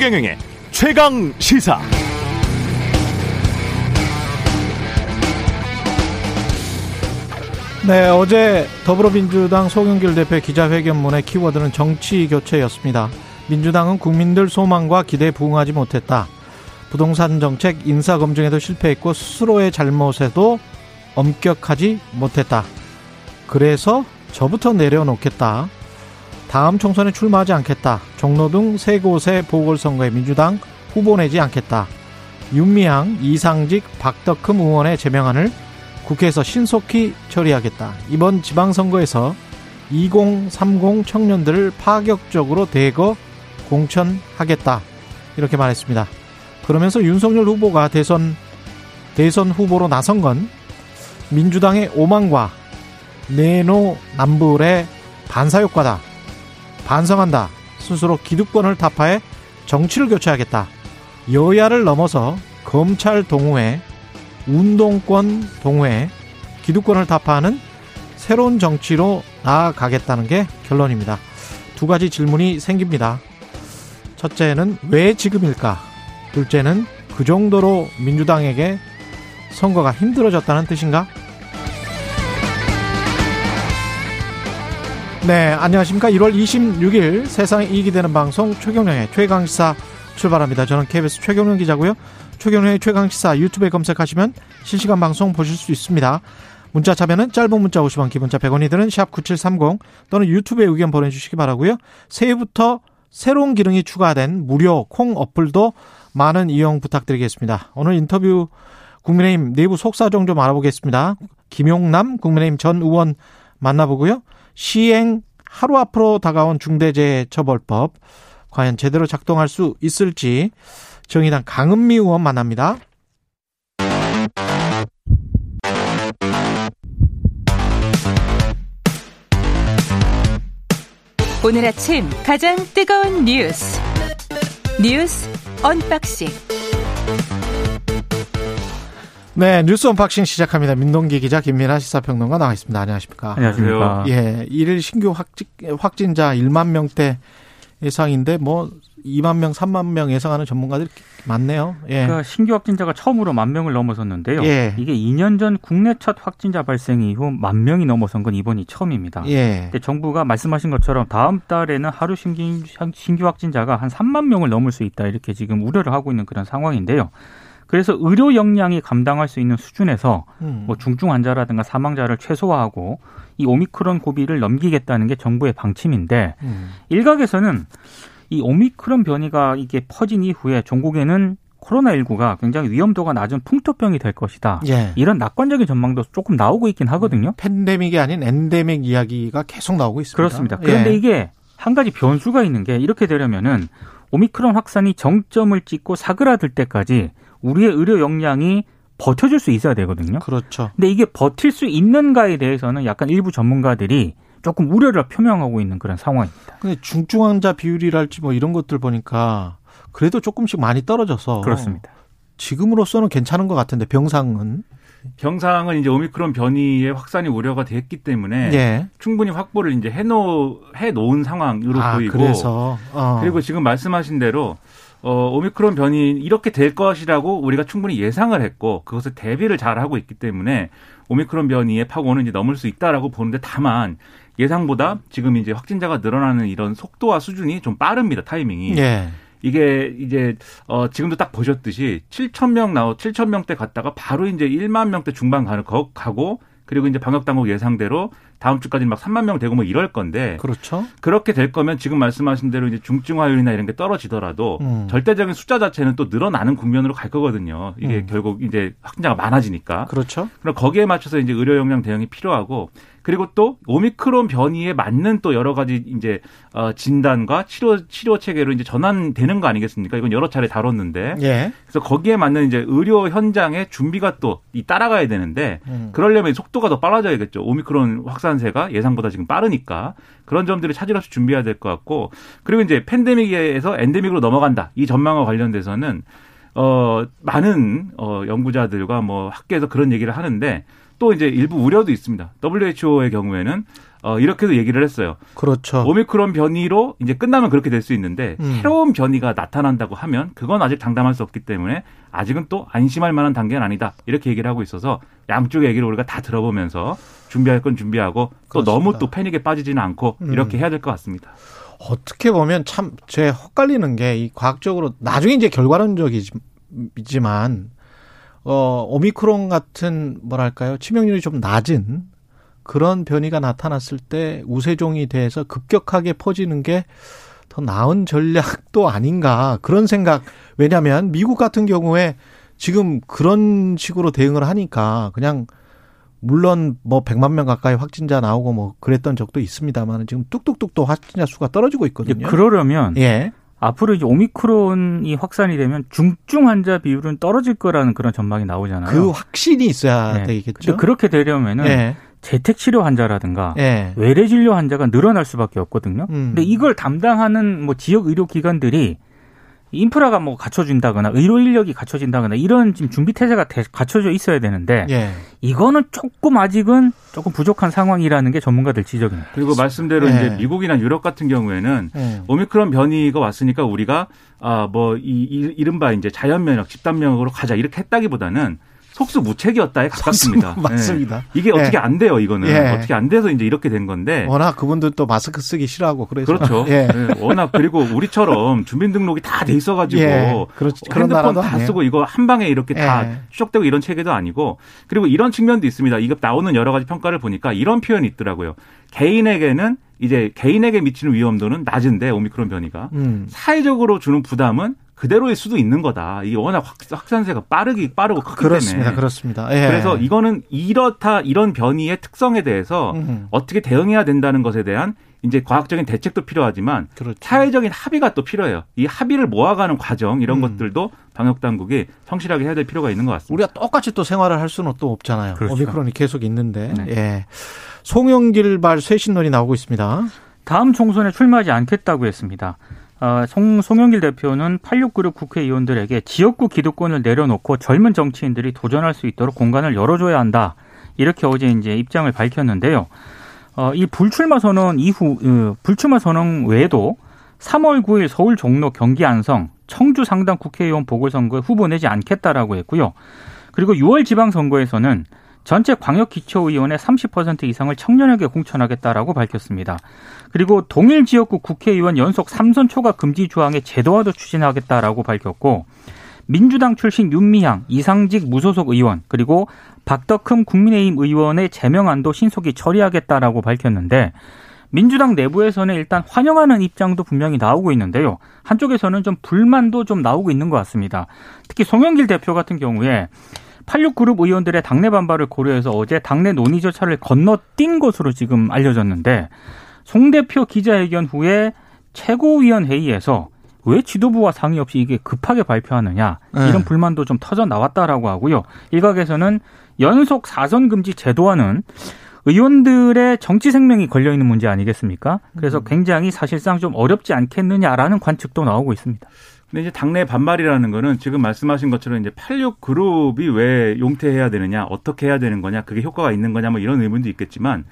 최경영의 최강 시사. 네, 어제 더불어민주당 송영길 대표 기자회견문의 키워드는 정치 교체였습니다. 민주당은 국민들 소망과 기대에 부응하지 못했다. 부동산 정책 인사 검증에도 실패했고 스스로의 잘못에도 엄격하지 못했다. 그래서 저부터 내려놓겠다. 다음 총선에 출마하지 않겠다. 종로 등 세 곳의 보궐선거에 민주당 후보 내지 않겠다. 윤미향, 이상직, 박덕흠 의원의 제명안을 국회에서 신속히 처리하겠다. 이번 지방선거에서 2030 청년들을 파격적으로 대거 공천하겠다. 이렇게 말했습니다. 그러면서 윤석열 후보가 대선 대선 후보로 나선 건 민주당의 오만과 내노남불의 반사효과다. 반성한다. 스스로 기득권을 타파해 정치를 교체하겠다. 여야를 넘어서 검찰 동호회, 운동권 동호회, 기득권을 타파하는 새로운 정치로 나아가겠다는 게 결론입니다. 두 가지 질문이 생깁니다. 첫째는 왜 지금일까? 둘째는 그 정도로 민주당에게 선거가 힘들어졌다는 뜻인가? 네, 안녕하십니까. 1월 26일 세상에 이익이 되는 방송 최경령의 최강시사 출발합니다. 저는 KBS 최경령 기자고요. 최경령의 최강시사 유튜브에 검색하시면 실시간 방송 보실 수 있습니다. 문자 참여는 짧은 문자 50원, 기본자 100원이 드는 샵 9730 또는 유튜브에 의견 보내주시기 바라고요. 새해부터 새로운 기능이 추가된 무료 콩 어플도 많은 이용 부탁드리겠습니다. 오늘 인터뷰 국민의힘 내부 속사정 좀 알아보겠습니다. 김용남 국민의힘 전 의원 만나보고요. 시행 하루 앞으로 다가온 중대재해처벌법 과연 제대로 작동할 수 있을지 정의당 강은미 의원 만납니다. 오늘 아침 가장 뜨거운 뉴스 뉴스 unboxing 네, 뉴스 unboxing 시작합니다. 민동기 기자, 김민아 시사평론가 나와 있습니다. 안녕하십니까? 안녕하십니까? 예, 일일 신규 확진, 확진자 1만 명대 예상인데 뭐 2만 명, 3만 명 예상하는 전문가들이 많네요. 예. 그러니까 신규 확진자가 처음으로 만 명을 넘어섰는데요. 예. 이게 2년 전 국내 첫 확진자 발생 이후 만 명이 넘어선 건 이번이 처음입니다. 예. 근데 정부가 말씀하신 것처럼 다음 달에는 하루 신규, 신규 확진자가 한 3만 명을 넘을 수 있다 이렇게 지금 우려를 하고 있는 그런 상황인데요. 그래서 의료 역량이 감당할 수 있는 수준에서 음. 뭐 중증 환자라든가 사망자를 최소화하고 이 오미크론 고비를 넘기겠다는 게 정부의 방침인데 음. 일각에서는 이 오미크론 변이가 이게 퍼진 이후에 종국에는 코로나19가 굉장히 위험도가 낮은 풍토병이 될 것이다. 예. 이런 낙관적인 전망도 조금 나오고 있긴 하거든요. 팬데믹이 아닌 엔데믹 이야기가 계속 나오고 있습니다. 그렇습니다. 그런데 예. 이게 한 가지 변수가 있는 게 이렇게 되려면은 오미크론 확산이 정점을 찍고 사그라들 때까지 우리의 의료 역량이 버텨줄 수 있어야 되거든요. 그렇죠. 근데 이게 버틸 수 있는가에 대해서는 약간 일부 전문가들이 조금 우려를 표명하고 있는 그런 상황입니다. 근데 중증 환자 비율이랄지 뭐 이런 것들 보니까 그래도 조금씩 많이 떨어져서 그렇습니다. 지금으로서는 괜찮은 것 같은데 병상은 병상은 이제 오미크론 변이의 확산이 우려가 됐기 때문에 예. 충분히 확보를 이제 해놓 해 놓은 상황으로 아, 보이고 그래서 어. 그리고 지금 말씀하신 대로 어, 오미크론 변이 이렇게 될 것이라고 우리가 충분히 예상을 했고 그것을 대비를 잘 하고 있기 때문에 오미크론 변이의 파고는 이제 넘을 수 있다라고 보는데 다만 예상보다 지금 이제 확진자가 늘어나는 이런 속도와 수준이 좀 빠릅니다 타이밍이. 예. 이게 이제 어 지금도 딱 보셨듯이 7천 명 나오 7천 명대 갔다가 바로 이제 1만 명대 중반 가는 거 가고 그리고 이제 방역 당국 예상대로 다음 주까지 막 3만 명 되고 뭐 이럴 건데 그렇죠. 그렇게 될 거면 지금 말씀하신 대로 이제 중증화율이나 이런 게 떨어지더라도 음. 절대적인 숫자 자체는 또 늘어나는 국면으로 갈 거거든요. 이게 음. 결국 이제 확진자가 많아지니까. 그렇죠. 그럼 거기에 맞춰서 이제 의료 역량 대응이 필요하고 그리고 또 오미크론 변이에 맞는 또 여러 가지 이제 어 진단과 치료 치료 체계로 이제 전환되는 거 아니겠습니까? 이건 여러 차례 다뤘는데 예. 그래서 거기에 맞는 이제 의료 현장의 준비가 또 이 따라가야 되는데 음. 그러려면 속도가 더 빨라져야겠죠. 오미크론 확산세가 예상보다 지금 빠르니까 그런 점들을 차질 없이 준비해야 될 것 같고 그리고 이제 팬데믹에서 엔데믹으로 넘어간다 이 전망과 관련돼서는 어 많은 어 연구자들과 뭐 학계에서 그런 얘기를 하는데 또 이제 일부 우려도 있습니다. WHO의 경우에는 어 이렇게도 얘기를 했어요. 그렇죠. 오미크론 변이로 이제 끝나면 그렇게 될 수 있는데 음. 새로운 변이가 나타난다고 하면 그건 아직 장담할 수 없기 때문에 아직은 또 안심할 만한 단계는 아니다. 이렇게 얘기를 하고 있어서 양쪽의 얘기를 우리가 다 들어보면서 준비할 건 준비하고 또 그렇습니다. 너무 또 패닉에 빠지지는 않고 음. 이렇게 해야 될 것 같습니다. 어떻게 보면 참 제 헛갈리는 게 이 과학적으로 나중에 이제 결과론적이지만 어 오미크론 같은 뭐랄까요 치명률이 좀 낮은 그런 변이가 나타났을 때 우세종이 돼서 급격하게 퍼지는 게 더 나은 전략도 아닌가 그런 생각 왜냐하면 미국 같은 경우에 지금 그런 식으로 대응을 하니까 그냥 물론 뭐 100만 명 가까이 확진자 나오고 뭐 그랬던 적도 있습니다만 지금 뚝뚝뚝 또 확진자 수가 떨어지고 있거든요. 그러려면 예. 앞으로 이제 오미크론이 확산이 되면 중증 환자 비율은 떨어질 거라는 그런 전망이 나오잖아요. 그 확신이 있어야 네. 되겠죠. 그렇게 되려면은 예. 재택 치료 환자라든가 예. 외래 진료 환자가 늘어날 수밖에 없거든요. 음. 근데 이걸 담당하는 뭐 지역 의료 기관들이 인프라가 뭐 갖춰진다거나 의료 인력이 갖춰진다거나 이런 지금 준비 태세가 대- 갖춰져 있어야 되는데 예. 이거는 조금 아직은 조금 부족한 상황이라는 게 전문가들 지적입니다. 그리고 말씀대로 예. 이제 미국이나 유럽 같은 경우에는 예. 오미크론 변이가 왔으니까 우리가 아뭐이 이른바 이제 자연 면역, 집단 면역으로 가자 이렇게 했다기보다는 속수무책이었다에 가깝습니다. 속수- 맞습니다. 예. 이게 어떻게 안 돼요, 이거는. 예. 어떻게 안 돼서 이제 이렇게 된 건데. 워낙 그분들 또 마스크 쓰기 싫어하고 그래서 그렇죠. 예. 예, 워낙 그리고 우리처럼 주민등록이 다 돼 있어가지고 예. 그런 핸드폰 다 아니에요. 쓰고 이거 한 방에 이렇게 다 예. 추적되고 이런 체계도 아니고 그리고 이런 측면도 있습니다. 이거 나오는 여러 가지 평가를 보니까 이런 표현이 있더라고요. 개인에게는 이제 개인에게 미치는 위험도는 낮은데 오미크론 변이가 음. 사회적으로 주는 부담은 그대로일 수도 있는 거다. 이게 워낙 확- 확산세가 빠르기 빠르고 크기 그렇습니다. 때문에. 그렇습니다. 예. 그래서 이거는 이렇다 이런 변이의 특성에 대해서 음. 어떻게 대응해야 된다는 것에 대한 이제 과학적인 대책도 필요하지만 그렇죠. 사회적인 합의가 또 필요해요. 이 합의를 모아가는 과정 이런 음. 것들도 방역 당국이 성실하게 해야 될 필요가 있는 것 같습니다. 우리가 똑같이 또 생활을 할 수는 또 없잖아요. 그렇죠. 오미크론이 계속 있는데. 네. 예. 송영길 발 쇄신론이 나오고 있습니다. 다음 총선에 출마하지 않겠다고 했습니다. 어, 송, 송영길 대표는 86그룹 국회의원들에게 지역구 기득권을 내려놓고 젊은 정치인들이 도전할 수 있도록 공간을 열어줘야 한다. 이렇게 어제 이제 입장을 밝혔는데요. 어, 이 불출마 선언 이후, 어, 불출마 선언 외에도 3월 9일 서울 종로 경기 안성 청주 상당 국회의원 보궐선거에 후보 내지 않겠다라고 했고요. 그리고 6월 지방선거에서는 전체 광역기초의원의 30% 이상을 청년에게 공천하겠다라고 밝혔습니다. 그리고 동일 지역구 국회의원 연속 3선 초과 금지 조항의 제도화도 추진하겠다라고 밝혔고 민주당 출신 윤미향, 이상직 무소속 의원 그리고 박덕흠 국민의힘 의원의 제명안도 신속히 처리하겠다라고 밝혔는데 민주당 내부에서는 일단 환영하는 입장도 분명히 나오고 있는데요. 한쪽에서는 좀 불만도 좀 나오고 있는 것 같습니다. 특히 송영길 대표 같은 경우에 86그룹 의원들의 당내 반발을 고려해서 어제 당내 논의 절차를 건너뛴 것으로 지금 알려졌는데 송 대표 기자회견 후에 최고위원 회의에서 왜 지도부와 상의 없이 이게 급하게 발표하느냐 네. 이런 불만도 좀 터져 나왔다라고 하고요. 일각에서는 연속 사선 금지 제도화는 의원들의 정치 생명이 걸려 있는 문제 아니겠습니까? 그래서 굉장히 사실상 좀 어렵지 않겠느냐라는 관측도 나오고 있습니다. 근데 이제 당내 반발이라는 거는 지금 말씀하신 것처럼 이제 86 그룹이 왜 용퇴해야 되느냐, 어떻게 해야 되는 거냐, 그게 효과가 있는 거냐, 뭐 이런 의문도 있겠지만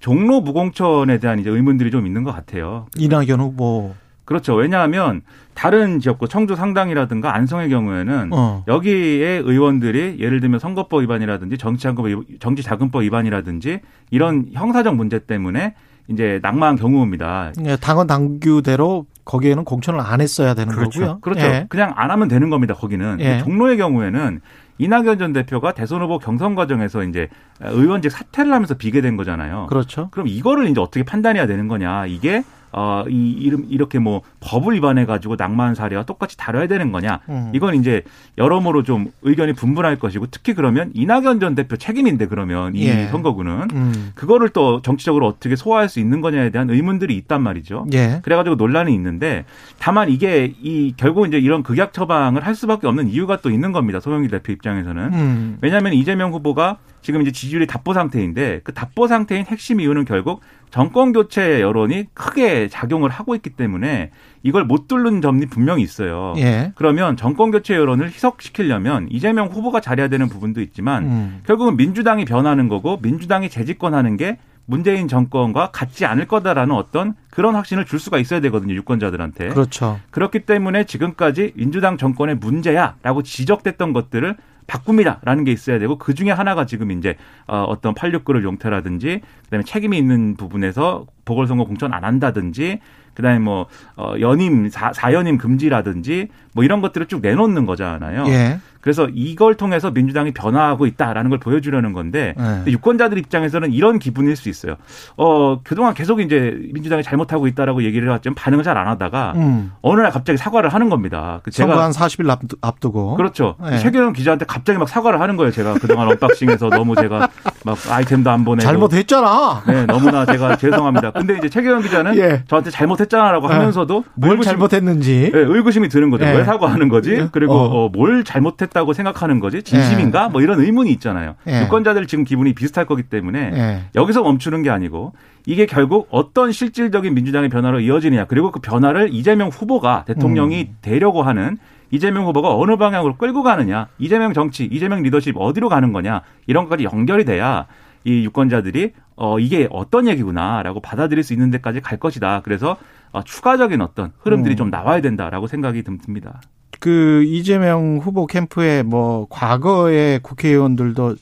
종로 무공천에 대한 이제 의문들이 좀 있는 것 같아요. 이낙연 후보. 그렇죠. 왜냐하면 다른 지역구 청주 상당이라든가 안성의 경우에는 어. 여기에 의원들이 예를 들면 선거법 위반이라든지 정치자금법 위- 정치자금법 위반이라든지 이런 형사적 문제 때문에 이제 낙마한 경우입니다. 예, 당원 당규대로 거기에는 공천을 안 했어야 되는 그렇죠. 거고요. 그렇죠. 예. 그냥 안 하면 되는 겁니다. 거기는. 예. 종로의 경우에는 이낙연 전 대표가 대선 후보 경선 과정에서 이제 의원직 사퇴를 하면서 비게 된 거잖아요. 그렇죠. 그럼 이거를 이제 어떻게 판단해야 되는 거냐? 이게 어, 이 이름 이렇게 뭐 법을 위반해 가지고 낭만 사례와 똑같이 다뤄야 되는 거냐? 음. 이건 이제 여러모로 좀 의견이 분분할 것이고 특히 그러면 이낙연 전 대표 책임인데 그러면 이 예. 선거구는 음. 그거를 또 정치적으로 어떻게 소화할 수 있는 거냐에 대한 의문들이 있단 말이죠. 예. 그래가지고 논란이 있는데 다만 이게 이 결국 이제 이런 극약 처방을 할 수밖에 없는 이유가 또 있는 겁니다. 소영길 대표 입장에서는 음. 왜냐하면 이재명 후보가 지금 이제 지지율이 답보 상태인데 그 답보 상태인 핵심 이유는 결국 정권 교체 여론이 크게 작용을 하고 있기 때문에 이걸 못 뚫는 점이 분명히 있어요. 예. 그러면 정권 교체 여론을 희석시키려면 이재명 후보가 잘해야 되는 부분도 있지만 음. 결국은 민주당이 변하는 거고 민주당이 재집권하는 게 문재인 정권과 같지 않을 거다라는 어떤 그런 확신을 줄 수가 있어야 되거든요 유권자들한테. 그렇죠. 그렇기 때문에 지금까지 민주당 정권의 문제야라고 지적됐던 것들을 바꿉니다라는 게 있어야 되고 그 중에 하나가 지금 이제 어, 어떤 869를 용태라든지 그다음에 책임이 있는 부분에서 보궐선거 공천 안 한다든지 그다음에 뭐 어, 연임 사, 사연임 금지라든지 뭐 이런 것들을 쭉 내놓는 거잖아요. 예. 그래서 이걸 통해서 민주당이 변화하고 있다라는 걸 보여주려는 건데 네. 근데 유권자들 입장에서는 이런 기분일 수 있어요. 어 그동안 계속 이제 민주당이 잘못하고 있다라고 얘기를 해왔지만 반응을 잘 안 하다가 음. 어느 날 갑자기 사과를 하는 겁니다. 그 선거 한 40일 앞두, 앞두고. 그렇죠. 네. 최경영 기자한테 갑자기 막 사과를 하는 거예요. 제가 그동안 언박싱에서 너무 제가 막 아이템도 안 보내고 잘못했잖아. 네, 너무나 제가 죄송합니다. 근데 이제 최경영 기자는 예. 저한테 잘못했잖아라고 하면서도 뭘 의구심- 잘못했는지. 네, 의구심이 드는 거죠. 예. 왜 사과하는 거지? 그리고 어. 어, 뭘 잘못했다고 생각하는 거지? 진심인가? 뭐 이런 의문이 있잖아요. 예. 유권자들 지금 기분이 비슷할 거기 때문에 예. 여기서 멈추는 게 아니고 이게 결국 어떤 실질적인 민주당의 변화로 이어지느냐 그리고 그 변화를 이재명 후보가 대통령이 음. 되려고 하는 이재명 후보가 어느 방향으로 끌고 가느냐 이재명 정치 이재명 리더십 어디로 가는 거냐 이런 것까지 연결이 돼야 이 유권자들이 어 이게 어떤 얘기구나라고 받아들일 수 있는 데까지 갈 것이다 그래서 어, 추가적인 어떤 흐름들이 음. 좀 나와야 된다라고 생각이 좀 듭니다. 그 이재명 후보 캠프에 뭐 과거의 국회의원들도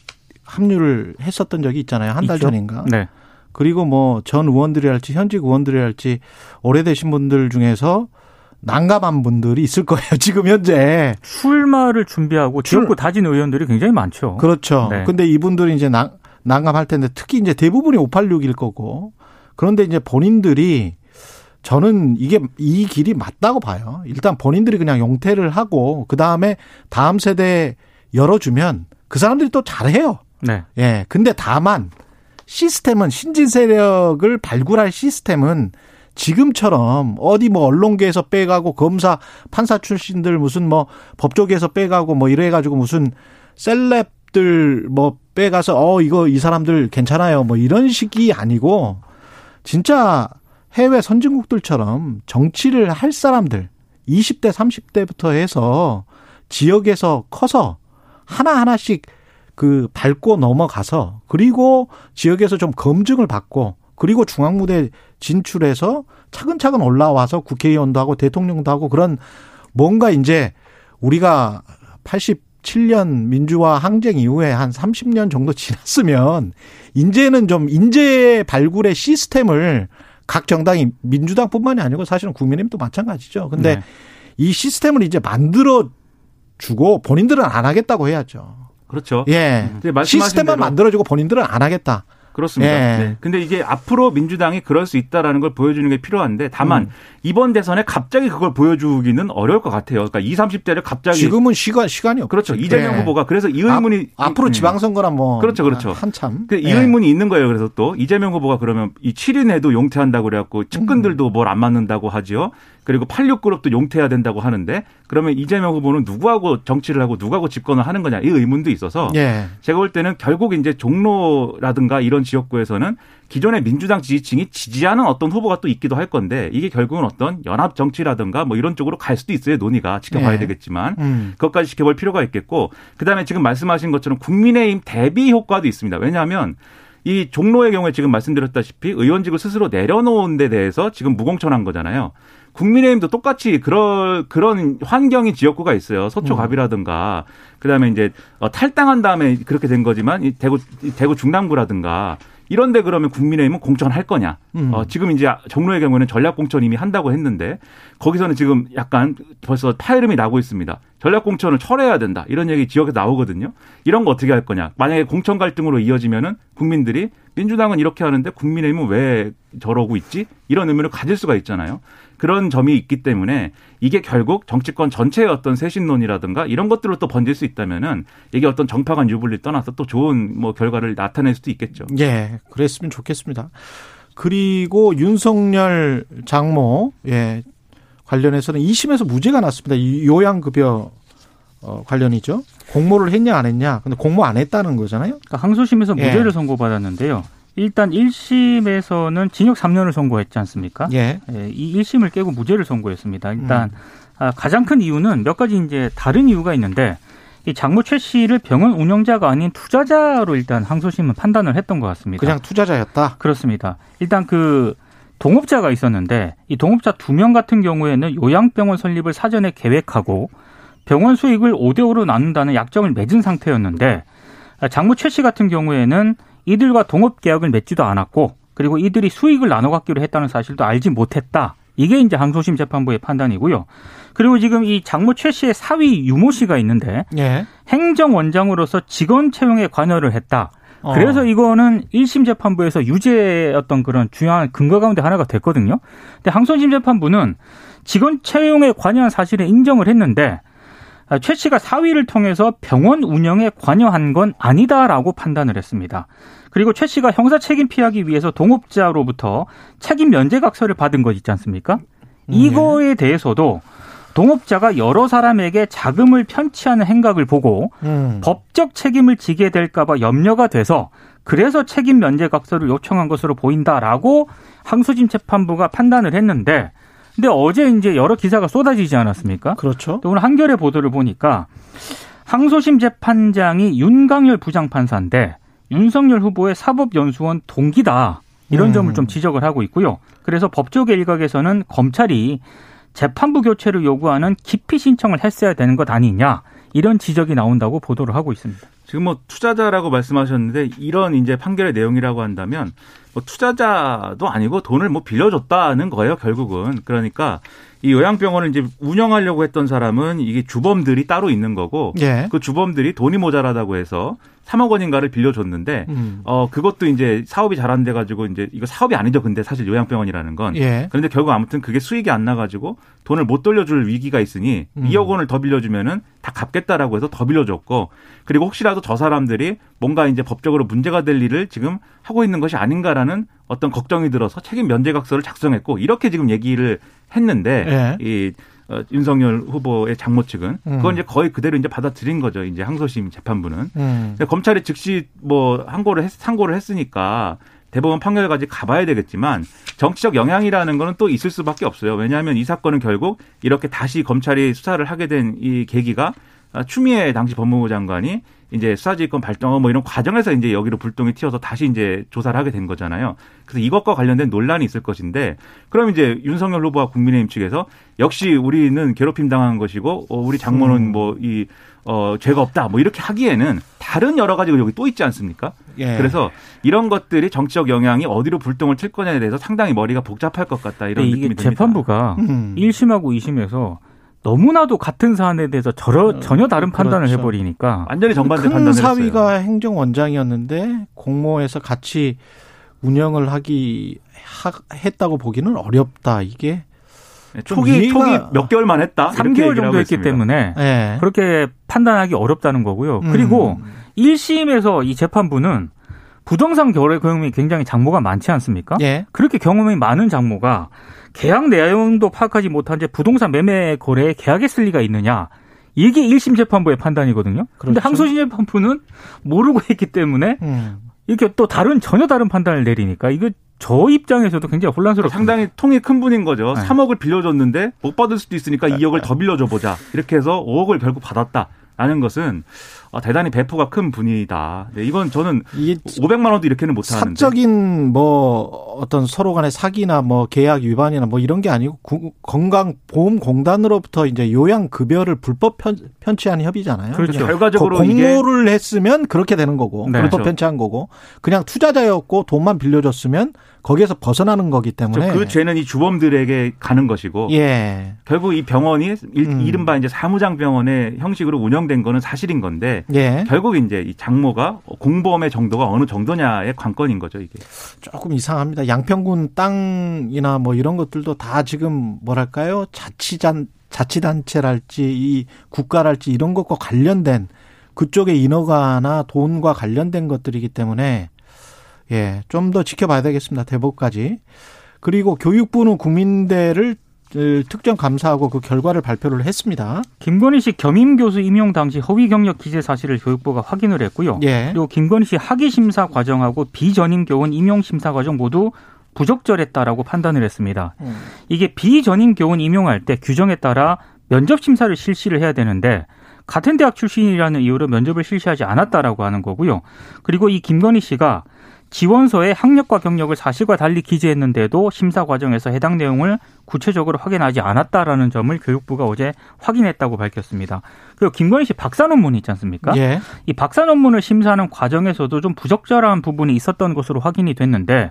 합류를 했었던 적이 있잖아요. 한 달? 전인가. 네. 그리고 뭐 전 의원들이 할지 현직 의원들이 할지 오래되신 분들 중에서 난감한 분들이 있을 거예요. 지금 현재. 출마를 준비하고 지역구 다진 의원들이 굉장히 많죠. 그렇죠. 네. 근데 이분들이 이제 난, 난감할 텐데 특히 이제 대부분이 586일 거고 그런데 이제 본인들이 저는 이게 이 길이 맞다고 봐요. 일단 본인들이 그냥 용퇴를 하고 그 다음에 다음 세대 열어주면 그 사람들이 또 잘해요. 네. 예. 근데 다만 시스템은 신진 세력을 발굴할 시스템은 지금처럼 어디 뭐 언론계에서 빼가고 검사 판사 출신들 무슨 뭐 법조계에서 빼가고 뭐 이래 가지고 무슨 셀 럽들 뭐 빼가서 어 이거 이 사람들 괜찮아요. 뭐 이런 식이 아니고 진짜 해외 선진국들처럼 정치를 할 사람들 20대 30대부터 해서 지역에서 커서 하나하나씩 그 밟고 넘어가서 그리고 지역에서 좀 검증을 받고 그리고 중앙 무대 진출해서 차근차근 올라와서 국회의원도 하고 대통령도 하고 그런 뭔가 이제 우리가 87년 민주화 항쟁 이후에 한 30년 정도 지났으면 이제는 좀 인재 발굴의 시스템을 각 정당이 민주당뿐만이 아니고 사실은 국민의힘도 마찬가지죠. 근데 네. 이 시스템을 이제 만들어 주고 본인들은 안 하겠다고 해야죠. 그렇죠. 예. 말씀하신 시스템만 만들어주고 본인들은 안 하겠다. 그렇습니다. 예. 네. 근데 이게 앞으로 민주당이 그럴 수 있다라는 걸 보여주는 게 필요한데 다만 음. 이번 대선에 갑자기 그걸 보여주기는 어려울 것 같아요. 그러니까 20, 30대를 갑자기 지금은 시간 시간이 없죠. 그렇죠. 이재명 예. 후보가 그래서 이 의문이 앞, 으로 음. 지방선거나 뭐 그렇죠, 그렇죠. 한참 그이 예. 의문이 있는 거예요. 그래서 또 이재명 후보가 그러면 이 7인에도 용퇴한다고 그래갖고 측근들도 뭘안 맞는다고 하지요. 그리고 86그룹도 용퇴해야 된다고 하는데 그러면 이재명 후보는 누구하고 정치를 하고 누구하고 집권을 하는 거냐 이 의문도 있어서 예. 제가 볼 때는 결국 이제 종로라든가 이런 지역구에서는 기존의 민주당 지지층이 지지하는 어떤 후보가 또 있기도 할 건데 이게 결국은 어떤 연합 정치라든가 뭐 이런 쪽으로 갈 수도 있어요. 논의가 지켜봐야 예. 되겠지만 음. 그것까지 지켜볼 필요가 있겠고 그다음에 지금 말씀하신 것처럼 국민의힘 대비 효과도 있습니다. 왜냐하면 이 종로의 경우에 지금 말씀드렸다시피 의원직을 스스로 내려놓은 데 대해서 지금 무공천한 거잖아요. 국민의힘도 똑같이 그런 그런 환경이 지역구가 있어요. 서초갑이라든가 그다음에 이제 어, 탈당한 다음에 그렇게 된 거지만 이 대구 이 대구 중랑구라든가 이런데 그러면 국민의힘은 공천할 거냐? 음. 어, 지금 이제 종로의 경우에는 전략 공천 이미 한다고 했는데 거기서는 지금 약간 벌써 파열음이 나고 있습니다. 전략 공천을 철회해야 된다 이런 얘기 지역에 서 나오거든요. 이런 거 어떻게 할 거냐? 만약에 공천 갈등으로 이어지면은 국민들이 민주당은 이렇게 하는데 국민의힘은 왜 저러고 있지? 이런 의문을 가질 수가 있잖아요. 그런 점이 있기 때문에 이게 결국 정치권 전체의 어떤 쇄신론이라든가 이런 것들로 또 번질 수 있다면은 이게 어떤 정파 간 유불리 떠나서 또 좋은 뭐 결과를 나타낼 수도 있겠죠. 예, 그랬으면 좋겠습니다. 그리고 윤석열 장모 예 관련해서는 2심에서 무죄가 났습니다. 이 요양급여 어, 관련이죠. 공모를 했냐 안 했냐. 근데 공모 안 했다는 거잖아요. 그러니까 항소심에서 예. 무죄를 선고받았는데요. 일단 1심에서는 징역 3년을 선고했지 않습니까? 예. 예, 이 1심을 깨고 무죄를 선고했습니다. 일단 음. 아, 가장 큰 이유는 몇 가지 이제 다른 이유가 있는데 이 장모 최 씨를 병원 운영자가 아닌 투자자로 일단 항소심은 판단을 했던 것 같습니다. 그냥 투자자였다. 그렇습니다. 일단 그 동업자가 있었는데 이 동업자 두 명 같은 경우에는 요양병원 설립을 사전에 계획하고 병원 수익을 5대5로 나눈다는 약정을 맺은 상태였는데 아, 장모 최 씨 같은 경우에는 이들과 동업 계약을 맺지도 않았고 그리고 이들이 수익을 나눠 갖기로 했다는 사실도 알지 못했다. 이게 이제 항소심 재판부의 판단이고요. 그리고 지금 이 장모 최 씨의 사위 유모 씨가 있는데 예. 행정원장으로서 직원 채용에 관여를 했다. 어. 그래서 이거는 1심 재판부에서 유죄였던 그런 중요한 근거 가운데 하나가 됐거든요. 근데 항소심 재판부는 직원 채용에 관여한 사실을 인정을 했는데 아, 최 씨가 사위를 통해서 병원 운영에 관여한 건 아니다라고 판단을 했습니다. 그리고 최 씨가 형사 책임 피하기 위해서 동업자로부터 책임 면제각서를 받은 것 있지 않습니까? 이거에 대해서도 동업자가 여러 사람에게 자금을 편취하는 행각을 보고 음. 법적 책임을 지게 될까봐 염려가 돼서 그래서 책임 면제 각서를 요청한 것으로 보인다라고 항소심 재판부가 판단을 했는데 근데 어제 이제 여러 기사가 쏟아지지 않았습니까? 그렇죠. 또 오늘 한겨레 보도를 보니까 항소심 재판장이 윤강열 부장판사인데 윤석열 후보의 사법연수원 동기다 이런 음. 점을 좀 지적을 하고 있고요. 그래서 법조계 일각에서는 검찰이 재판부 교체를 요구하는 기피 신청을 했어야 되는 것 아니냐 이런 지적이 나온다고 보도를 하고 있습니다. 지금 뭐 투자자라고 말씀하셨는데 이런 이제 판결의 내용이라고 한다면 뭐 투자자도 아니고 돈을 뭐 빌려줬다는 거예요 결국은 그러니까 이 요양병원을 이제 운영하려고 했던 사람은 이게 주범들이 따로 있는 거고 예. 그 주범들이 돈이 모자라다고 해서 3억 원인가를 빌려줬는데 음. 어 그것도 이제 사업이 잘 안 돼 가지고 이제 이거 사업이 아니죠 근데 사실 요양병원이라는 건 예. 그런데 결국 아무튼 그게 수익이 안 나 가지고 돈을 못 돌려줄 위기가 있으니 음. 2억 원을 더 빌려주면은 다 갚겠다라고 해서 더 빌려줬고 그리고 혹시라도 저 사람들이 뭔가 이제 법적으로 문제가 될 일을 지금 하고 있는 것이 아닌가라는 어떤 걱정이 들어서 책임 면제각서를 작성했고 이렇게 지금 얘기를 했는데 예. 이 어, 윤석열 후보의 장모 측은 음. 그건 이제 거의 그대로 이제 받아들인 거죠. 이제 항소심 재판부는. 음. 검찰이 즉시 뭐 항고를 했, 상고를 했으니까 대법원 판결까지 가봐야 되겠지만 정치적 영향이라는 거는 또 있을 수밖에 없어요. 왜냐하면 이 사건은 결국 이렇게 다시 검찰이 수사를 하게 된 이 계기가 아, 추미애 당시 법무부 장관이 이제 수사지휘권 발동 뭐 이런 과정에서 이제 여기로 불똥이 튀어서 다시 이제 조사를 하게 된 거잖아요. 그래서 이것과 관련된 논란이 있을 것인데 그럼 이제 윤석열 후보와 국민의힘 측에서 역시 우리는 괴롭힘 당한 것이고 어, 우리 장모는 음. 뭐이 어, 죄가 없다. 뭐 이렇게 하기에는 다른 여러 가지가 여기 또 있지 않습니까? 예. 그래서 이런 것들이 정치적 영향이 어디로 불똥을 튈 거냐에 대해서 상당히 머리가 복잡할 것 같다. 이런 느낌이 듭니다. 재판부가 음. 1심하고 2심에서 너무나도 같은 사안에 대해서 저러, 전혀 다른 판단을 그렇죠. 해버리니까 완전히 정반대 큰 판단을 사위가 했어요. 행정원장이었는데 공모에서 같이 운영을 하기 하, 했다고 보기는 어렵다. 이게 네, 좀 초기 초기 몇 개월만 했다. 이렇게 3개월 얘기를 정도 했기 있습니다. 때문에 예. 그렇게 판단하기 어렵다는 거고요. 그리고 음. 1심에서 이 재판부는 부동산 거래 경험이 굉장히 장모가 많지 않습니까? 예. 그렇게 경험이 많은 장모가 계약 내용도 파악하지 못한 채 부동산 매매 거래에 계약했을 리가 있느냐? 이게 1심 재판부의 판단이거든요. 그런데 그렇죠. 항소심 재판부는 모르고 했기 때문에 음. 이렇게 또 다른 전혀 다른 판단을 내리니까 이거 저 입장에서도 굉장히 혼란스럽습니다. 상당히 통이 큰 분인 거죠. 네. 3억을 빌려줬는데 못 받을 수도 있으니까 2억을 더 빌려줘 보자. 이렇게 해서 5억을 결국 받았다라는 것은 어, 대단히 배포가 큰 분이다. 네, 이건 저는 이게 500만 원도 이렇게는 못 하는데. 사적인 뭐 어떤 서로 간의 사기나 뭐 계약 위반이나 뭐 이런 게 아니고 구- 건강 보험 공단으로부터 이제 요양 급여를 불법 편, 편취한 협의잖아요. 그렇죠. 그냥 결과적으로 공모를 했으면 그렇게 되는 거고 네. 불법 그렇죠. 편취한 거고 그냥 투자자였고 돈만 빌려줬으면 거기에서 벗어나는 거기 때문에 그 죄는 이 주범들에게 가는 것이고 예. 결국 이 병원이 일- 음. 이른바 이제 사무장 병원의 형식으로 운영된 거는 사실인 건데 예. 결국 이제 이 장모가 공범의 정도가 어느 정도냐의 관건인 거죠 이게. 조금 이상합니다. 양평군 땅이나 뭐 이런 것들도 다 지금 뭐랄까요? 자치단 자치단체랄지 이 국가랄지 이런 것과 관련된 그쪽의 인허가나 돈과 관련된 것들이기 때문에 예, 좀 더 지켜봐야 되겠습니다. 대법까지. 그리고 교육부는 국민대를 특정 감사하고 그 결과를 발표를 했습니다. 김건희 씨 겸임 교수 임용 당시 허위 경력 기재 사실을 교육부가 확인을 했고요. 예. 그리고 김건희 씨 학위 심사 과정하고 비전임 교원 임용 심사 과정 모두 부적절했다라고 판단을 했습니다. 음. 이게 비전임 교원 임용할 때 규정에 따라 면접 심사를 실시를 해야 되는데 같은 대학 출신이라는 이유로 면접을 실시하지 않았다라고 하는 거고요. 그리고 이 김건희 씨가 지원서에 학력과 경력을 사실과 달리 기재했는데도 심사 과정에서 해당 내용을 구체적으로 확인하지 않았다라는 점을 교육부가 어제 확인했다고 밝혔습니다. 그리고 김건희 씨 박사 논문이 있지 않습니까? 예. 이 박사 논문을 심사하는 과정에서도 좀 부적절한 부분이 있었던 것으로 확인이 됐는데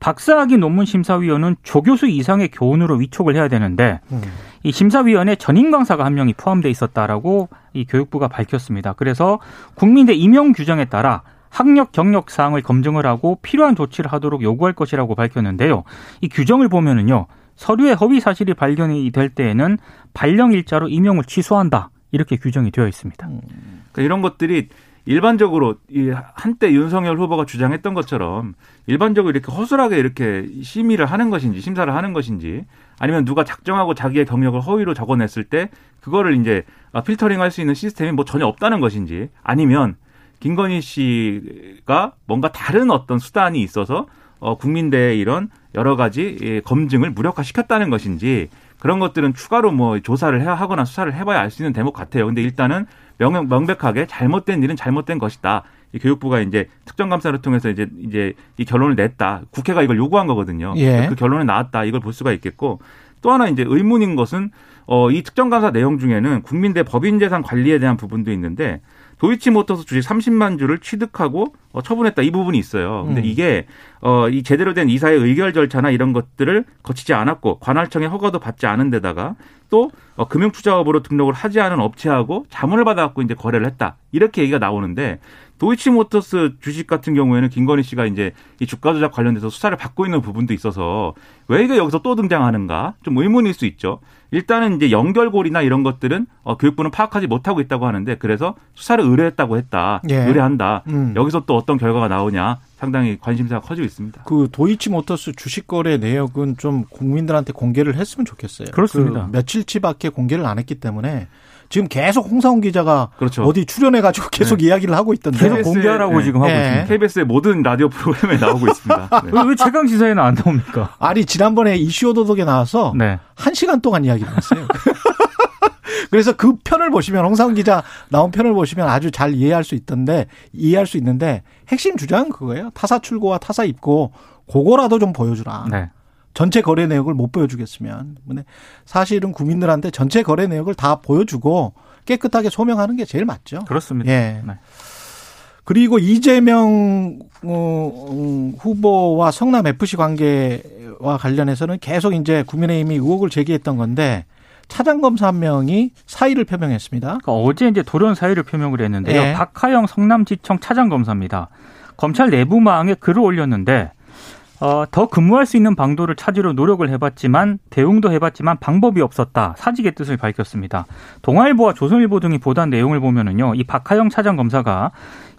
박사학위 논문 심사위원은 조교수 이상의 교훈으로 위촉을 해야 되는데 음. 이 심사위원회 전임 강사가 한 명이 포함돼 있었다라고 이 교육부가 밝혔습니다. 그래서 국민대 임용 규정에 따라 학력 경력 사항을 검증을 하고 필요한 조치를 하도록 요구할 것이라고 밝혔는데요. 이 규정을 보면은요. 서류에 허위 사실이 발견이 될 때에는 발령 일자로 임용을 취소한다. 이렇게 규정이 되어 있습니다. 그러니까 이런 것들이 일반적으로 이 한때 윤석열 후보가 주장했던 것처럼 일반적으로 이렇게 허술하게 이렇게 심의를 하는 것인지 심사를 하는 것인지 아니면 누가 작정하고 자기의 경력을 허위로 적어냈을 때 그거를 이제 필터링 할 수 있는 시스템이 뭐 전혀 없다는 것인지 아니면 김건희 씨가 뭔가 다른 어떤 수단이 있어서 어 국민대의 이런 여러 가지 예, 검증을 무력화시켰다는 것인지 그런 것들은 추가로 뭐 조사를 해야 하거나 수사를 해봐야 알 수 있는 대목 같아요. 근데 일단은 명, 명백하게 잘못된 일은 잘못된 것이다. 이 교육부가 이제 특정감사를 통해서 이제 이제 이 결론을 냈다. 국회가 이걸 요구한 거거든요. 예. 그 결론이 나왔다. 이걸 볼 수가 있겠고 또 하나 이제 의문인 것은 어, 이 특정감사 내용 중에는 국민대 법인재산 관리에 대한 부분도 있는데 도이치모터스 주식 30만 주를 취득하고 어, 처분했다 이 부분이 있어요. 근데 음. 이게 어, 이 제대로 된 이사의 의결 절차나 이런 것들을 거치지 않았고 관할청의 허가도 받지 않은 데다가 또 어, 금융투자업으로 등록을 하지 않은 업체하고 자문을 받아갖고 이제 거래를 했다 이렇게 얘기가 나오는데 도이치모터스 주식 같은 경우에는 김건희 씨가 이제 이 주가 조작 관련돼서 수사를 받고 있는 부분도 있어서 왜 이게 여기서 또 등장하는가 좀 의문일 수 있죠. 일단은 이제 연결고리나 이런 것들은 어, 교육부는 파악하지 못하고 있다고 하는데 그래서 수사를 의뢰했다고 했다. 예. 의뢰한다. 음. 여기서 또 어떤 결과가 나오냐 상당히 관심사가 커지고 있습니다. 그 도이치모터스 주식 거래 내역은 좀 국민들한테 공개를 했으면 좋겠어요. 그렇습니다. 그 며칠치밖에 공개를 안 했기 때문에 지금 계속 홍사훈 기자가 그렇죠. 어디 출연해 가지고 계속 이야기를 하고 있던데. 계속 공개하라고 네. 지금 하고 네. 있습니다. KBS의 모든 라디오 프로그램에 나오고 있습니다. 네. 왜, 왜 최강 시사에는 안 나옵니까? 아니 지난번에 이슈 오도독에 나와서 네. 한 시간 동안 이야기를 했어요. 그래서 그 편을 보시면 홍사훈 기자 나온 편을 보시면 아주 잘 이해할 수 있던데 이해할 수 있는데 핵심 주장은 그거예요. 타사 출고와 타사 입고 그거라도 좀 보여주라. 네. 전체 거래 내역을 못 보여주겠으면 사실은 국민들한테 전체 거래 내역을 다 보여주고 깨끗하게 소명하는 게 제일 맞죠. 그렇습니다. 예. 네. 그리고 이재명 어, 음, 후보와 성남 FC 관계와 관련해서는 계속 이제 국민의힘이 의혹을 제기했던 건데 차장 검사 한 명이 사의를 표명했습니다. 그러니까 어제 이제 돌연 사의를 표명을 했는데요. 예. 박하영 성남지청 차장 검사입니다. 검찰 내부망에 글을 올렸는데 어, 더 근무할 수 있는 방도를 찾으려 노력을 해봤지만 대응도 해봤지만 방법이 없었다. 사직의 뜻을 밝혔습니다. 동아일보와 조선일보 등이 보도한 내용을 보면은요, 이 박하영 차장 검사가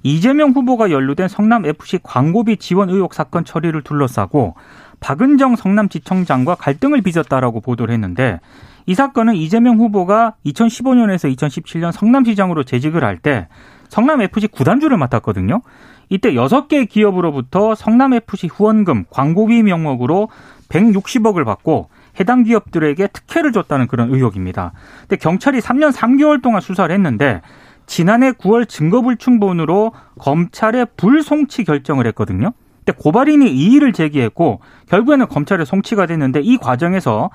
이재명 후보가 연루된 성남 FC 광고비 지원 의혹 사건 처리를 둘러싸고 박은정 성남지청장과 갈등을 빚었다라고 보도를 했는데 이 사건은 이재명 후보가 2015년에서 2017년 성남시장으로 재직을 할때 성남 FC 구단주를 맡았거든요. 이때 6개 기업으로부터 성남 FC 후원금, 광고비 명목으로 160억을 받고 해당 기업들에게 특혜를 줬다는 그런 의혹입니다. 근데 경찰이 3년 3개월 동안 수사를 했는데 지난해 9월 증거불충분으로 검찰에 불송치 결정을 했거든요. 근데 고발인이 이의를 제기했고 결국에는 검찰에 송치가 됐는데 이 과정에서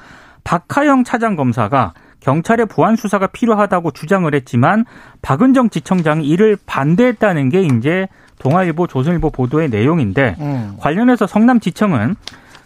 박하영 차장 검사가 경찰의 보안 수사가 필요하다고 주장을 했지만 박은정 지청장이 이를 반대했다는 게 이제 동아일보, 조선일보 보도의 내용인데 음. 관련해서 성남지청은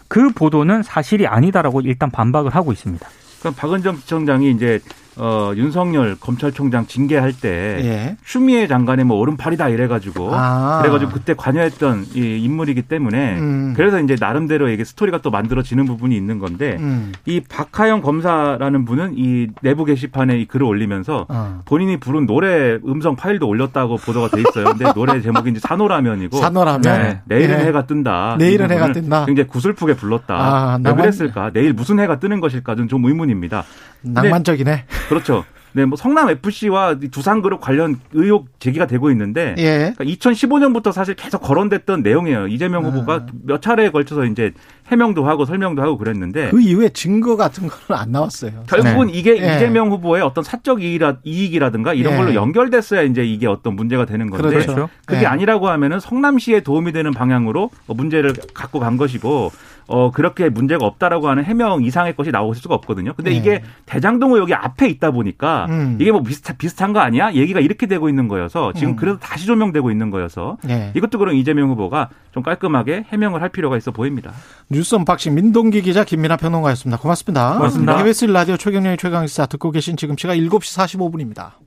그 보도는 사실이 아니다라고 일단 반박을 하고 있습니다. 그럼 박은정 지청장이 이제 어, 윤석열 검찰총장 징계할 때 예. 추미애 장관의 뭐 오른팔이다 이래가지고 아. 그래가지고 그때 관여했던 이 인물이기 때문에 음. 그래서 이제 나름대로 이게 스토리가 또 만들어지는 부분이 있는 건데 음. 이 박하영 검사라는 분은 이 내부 게시판에 이 글을 올리면서 어. 본인이 부른 노래 음성 파일도 올렸다고 보도가 돼 있어요. 근데 노래 제목이 이제 산호라면이고 산호라면? 네, 내일은 예. 해가 뜬다. 내일은 이 해가 뜬다. 굉장히 구슬프게 불렀다. 아, 왜 낭만- 그랬을까? 내일 무슨 해가 뜨는 것일까는 좀 의문입니다. 낭만적이네. 그렇죠. 네, 뭐 성남 FC와 두산그룹 관련 의혹 제기가 되고 있는데 예. 그러니까 2015년부터 사실 계속 거론됐던 내용이에요. 이재명 후보가 아. 몇 차례에 걸쳐서 이제 해명도 하고 설명도 하고 그랬는데 그 이후에 증거 같은 거는 안 나왔어요. 결국은 이게 예. 이재명 후보의 어떤 사적 이익이라, 이익이라든가 이런 예. 걸로 연결됐어야 이제 이게 어떤 문제가 되는 건데 그렇죠. 그게 예. 아니라고 하면은 성남시에 도움이 되는 방향으로 문제를 갖고 간 것이고 어 그렇게 문제가 없다라고 하는 해명 이상의 것이 나올 수가 없거든요. 근데 예. 이게 대장동 의혹이 앞에 있다 보니까 음. 이게 뭐 비슷 비슷한 거 아니야? 얘기가 이렇게 되고 있는 거여서 지금 음. 그래도 다시 조명되고 있는 거여서 예. 이것도 그럼 이재명 후보가 좀 깔끔하게 해명을 할 필요가 있어 보입니다. 뉴스 unboxing 민동기 기자 김민아 평론가였습니다. 고맙습니다. 고맙습니다. KBS 라디오 최경영의 최강시사 듣고 계신 지금 시각 7시 45분입니다.